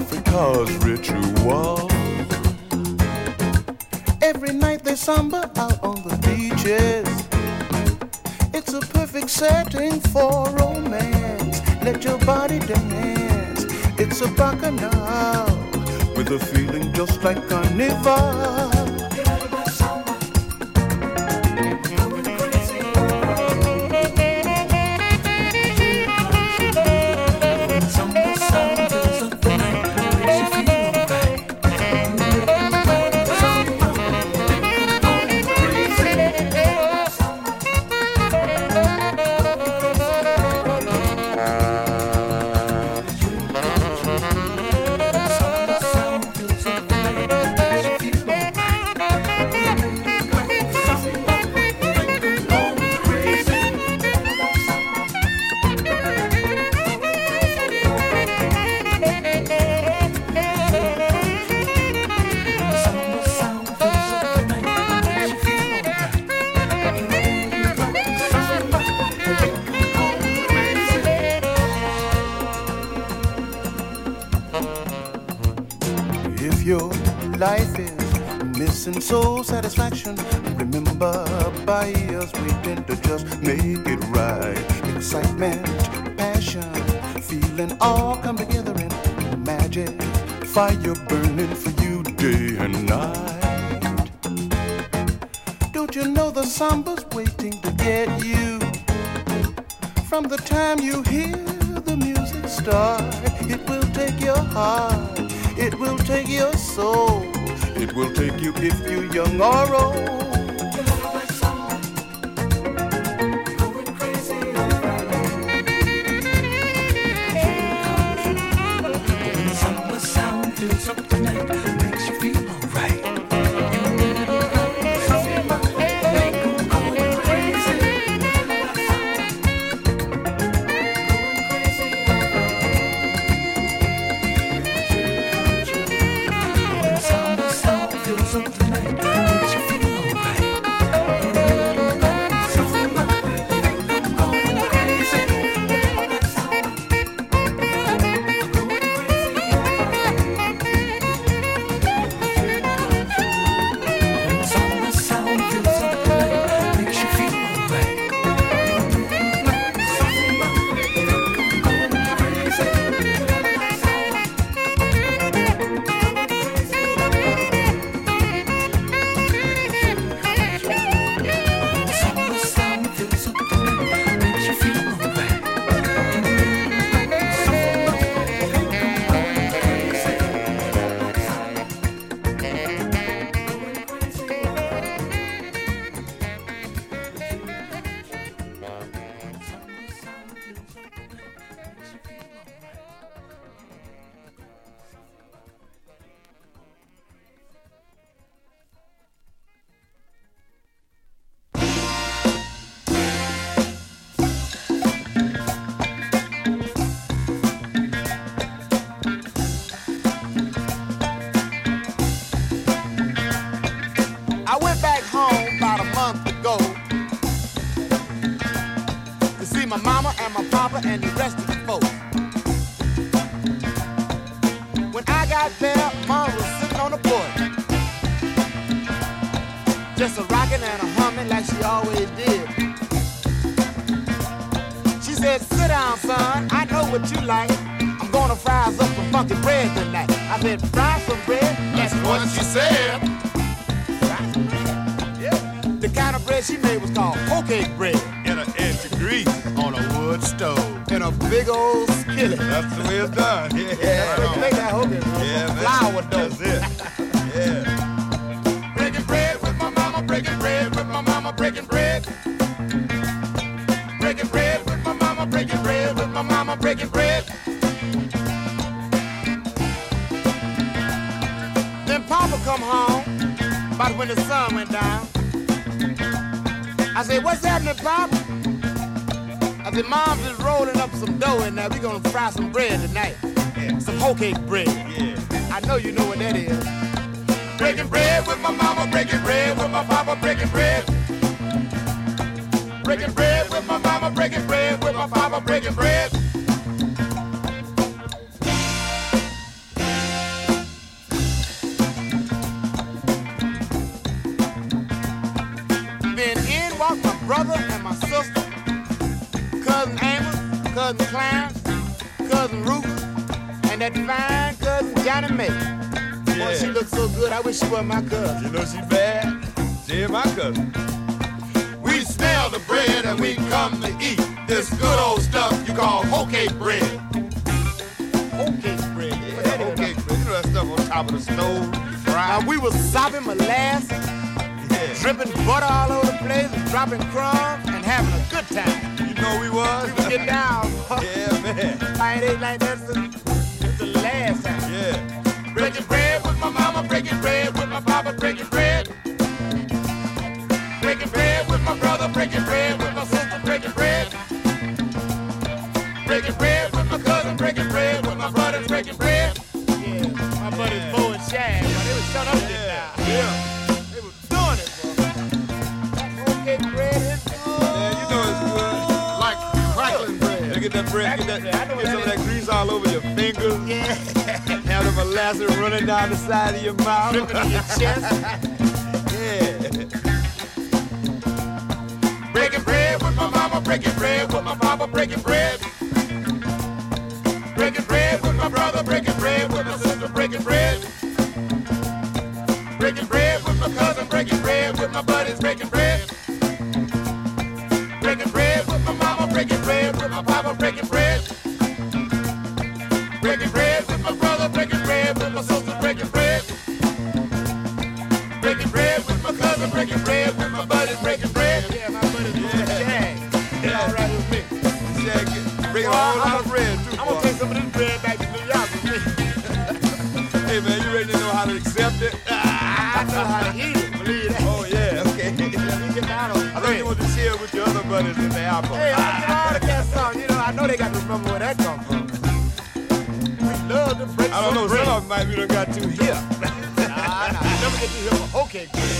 Africa's ritual. Every night they samba out on the beaches. It's a perfect setting for romance. Let your body dance. It's a bacchanal with a feeling just like carnival. you if you young or old. Cousin Johnny May. Boy, she looks so good. I wish she was my cousin. You know she bad. She my cousin. We smell the bread and we come to eat this good old stuff you call hoe cake bread. Hoe cake bread. Yeah, that hoe cake bread. You know that stuff on top of the stove, Now we was sopping molasses, Yeah. dripping butter all over the place, and dropping crumbs, and having a good time. You know we was. We would get down. yeah, man. I ain't like that since last time. Yeah. Breaking bread with my mama, breaking bread with my papa, breaking bread. Breaking bread with my brother, breaking bread with my sister, breaking bread. Breaking bread with my cousin, breaking bread with my brothers, breaking bread. Yeah, my buddies Bo and Shag, but they was shut up this Yeah, now. yeah. They was doing it, bro. That hoe cake bread is good. Yeah, you know it's good. Like crackling bread. You get that bread, get, that, I know what get some of that grease all over your fingers. Yeah. Have the molasses running down the side of your mouth. Dripping in your chest. yeah. Breaking bread with my mama, breaking bread with my papa, breaking bread. With your other buddies in the apple. Hey, I the cat song. You know, I know they got to remember where that come from. We love to break I don't know, some of them might be done got too here. Nah, nah, never get to hear a hoe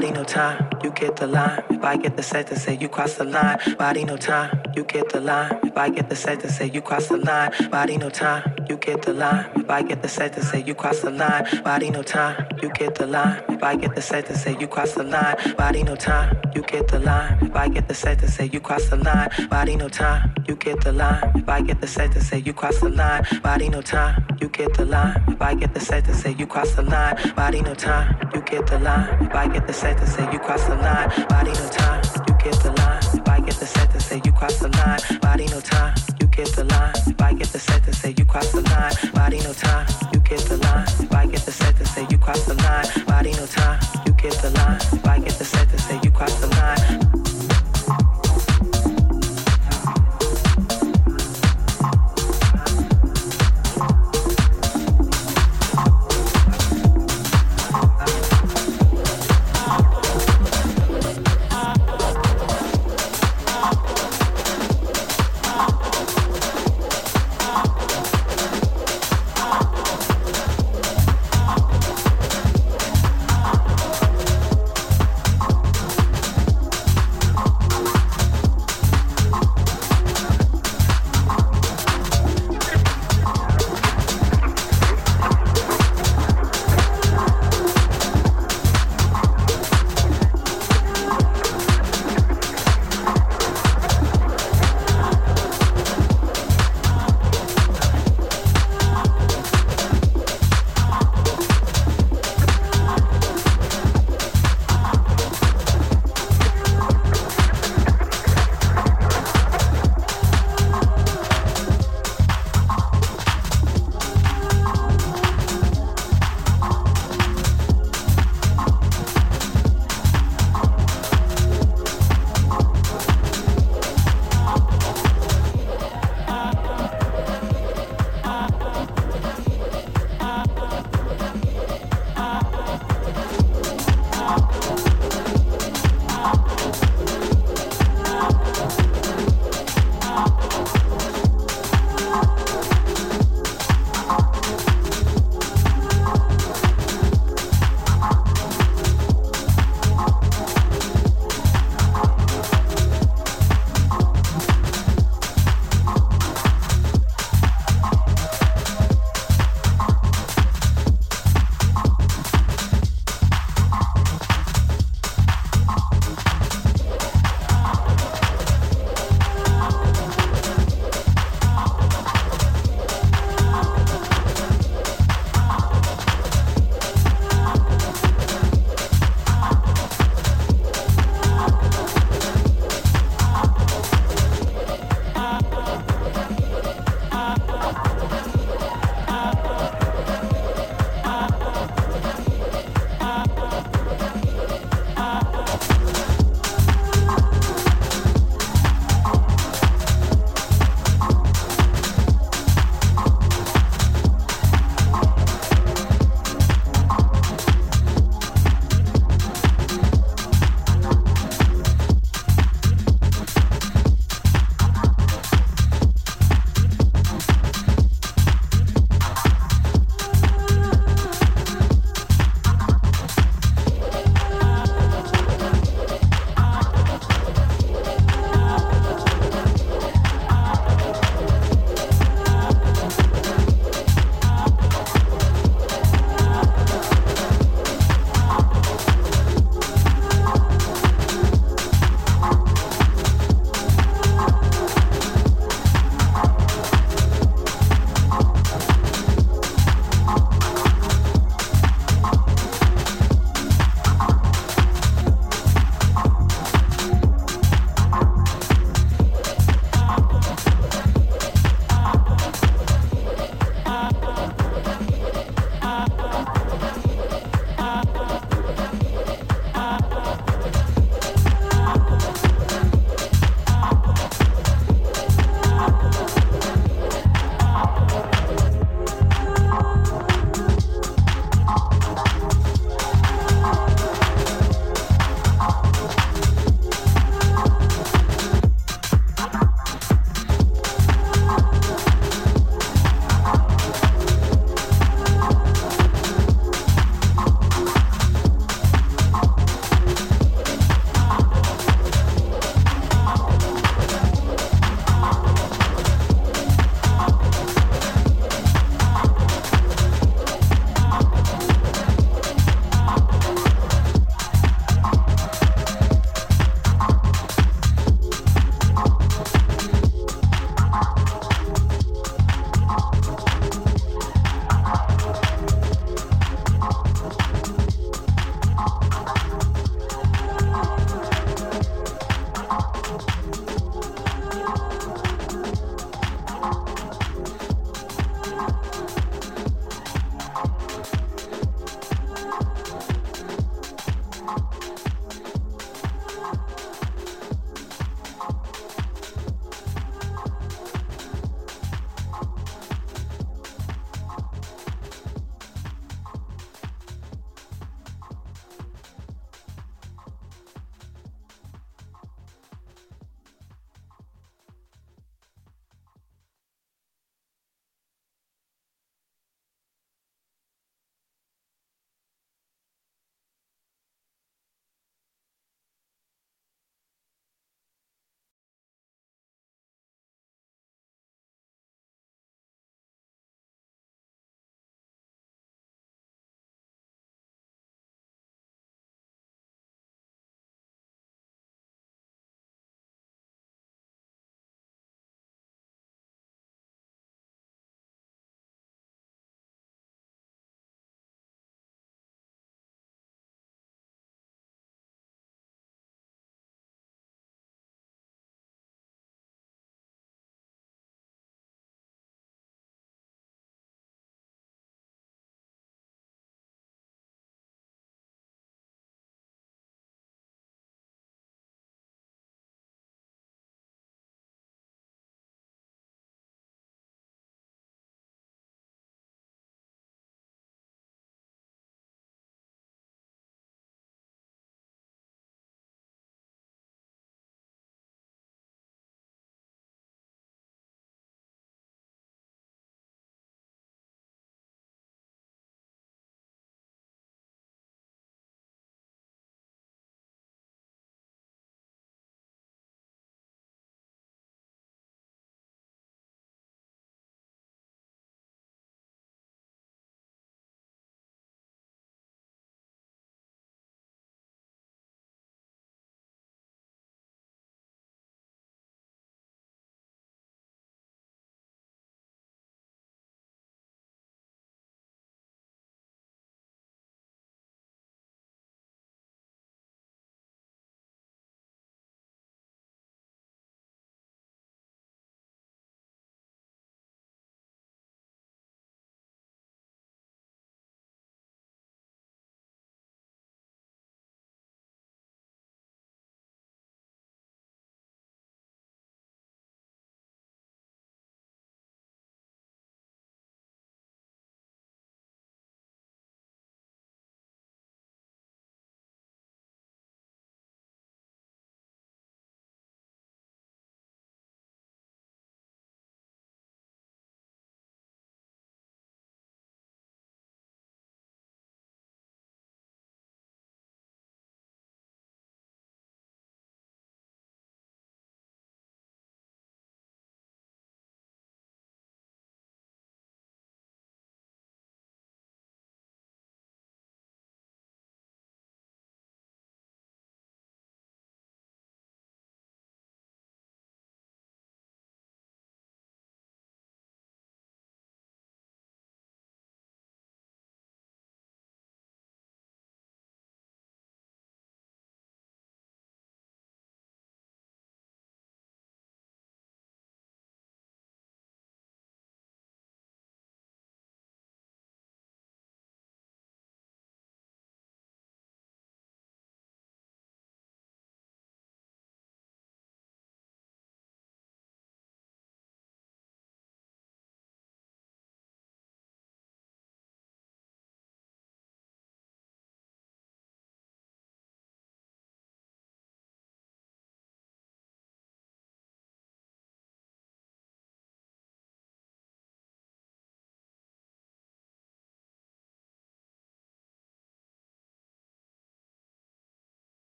Body no time, you get the line. If I get the set to say you cross the line. Body no time, you get the line. If I get the set to say you cross the line. Body no time, you get the line. If I get the set to say you cross the line. Body no time, you get the line. If I get the set to say you cross the line. Body no time, you get the line. If I get the set to say you cross the line. Body no time, you get the line. If I get the set to say you cross the line. Body no time you get the line. If I get the set to say you cross the line, body no time, you get the line. If I get the set to say you cross the line, body no time, you get the line. If I get the set to say you cross the line, body no time, you get the line. If I get the set to say you cross the line, body no time, you get the line. If I get the set to say you cross the line.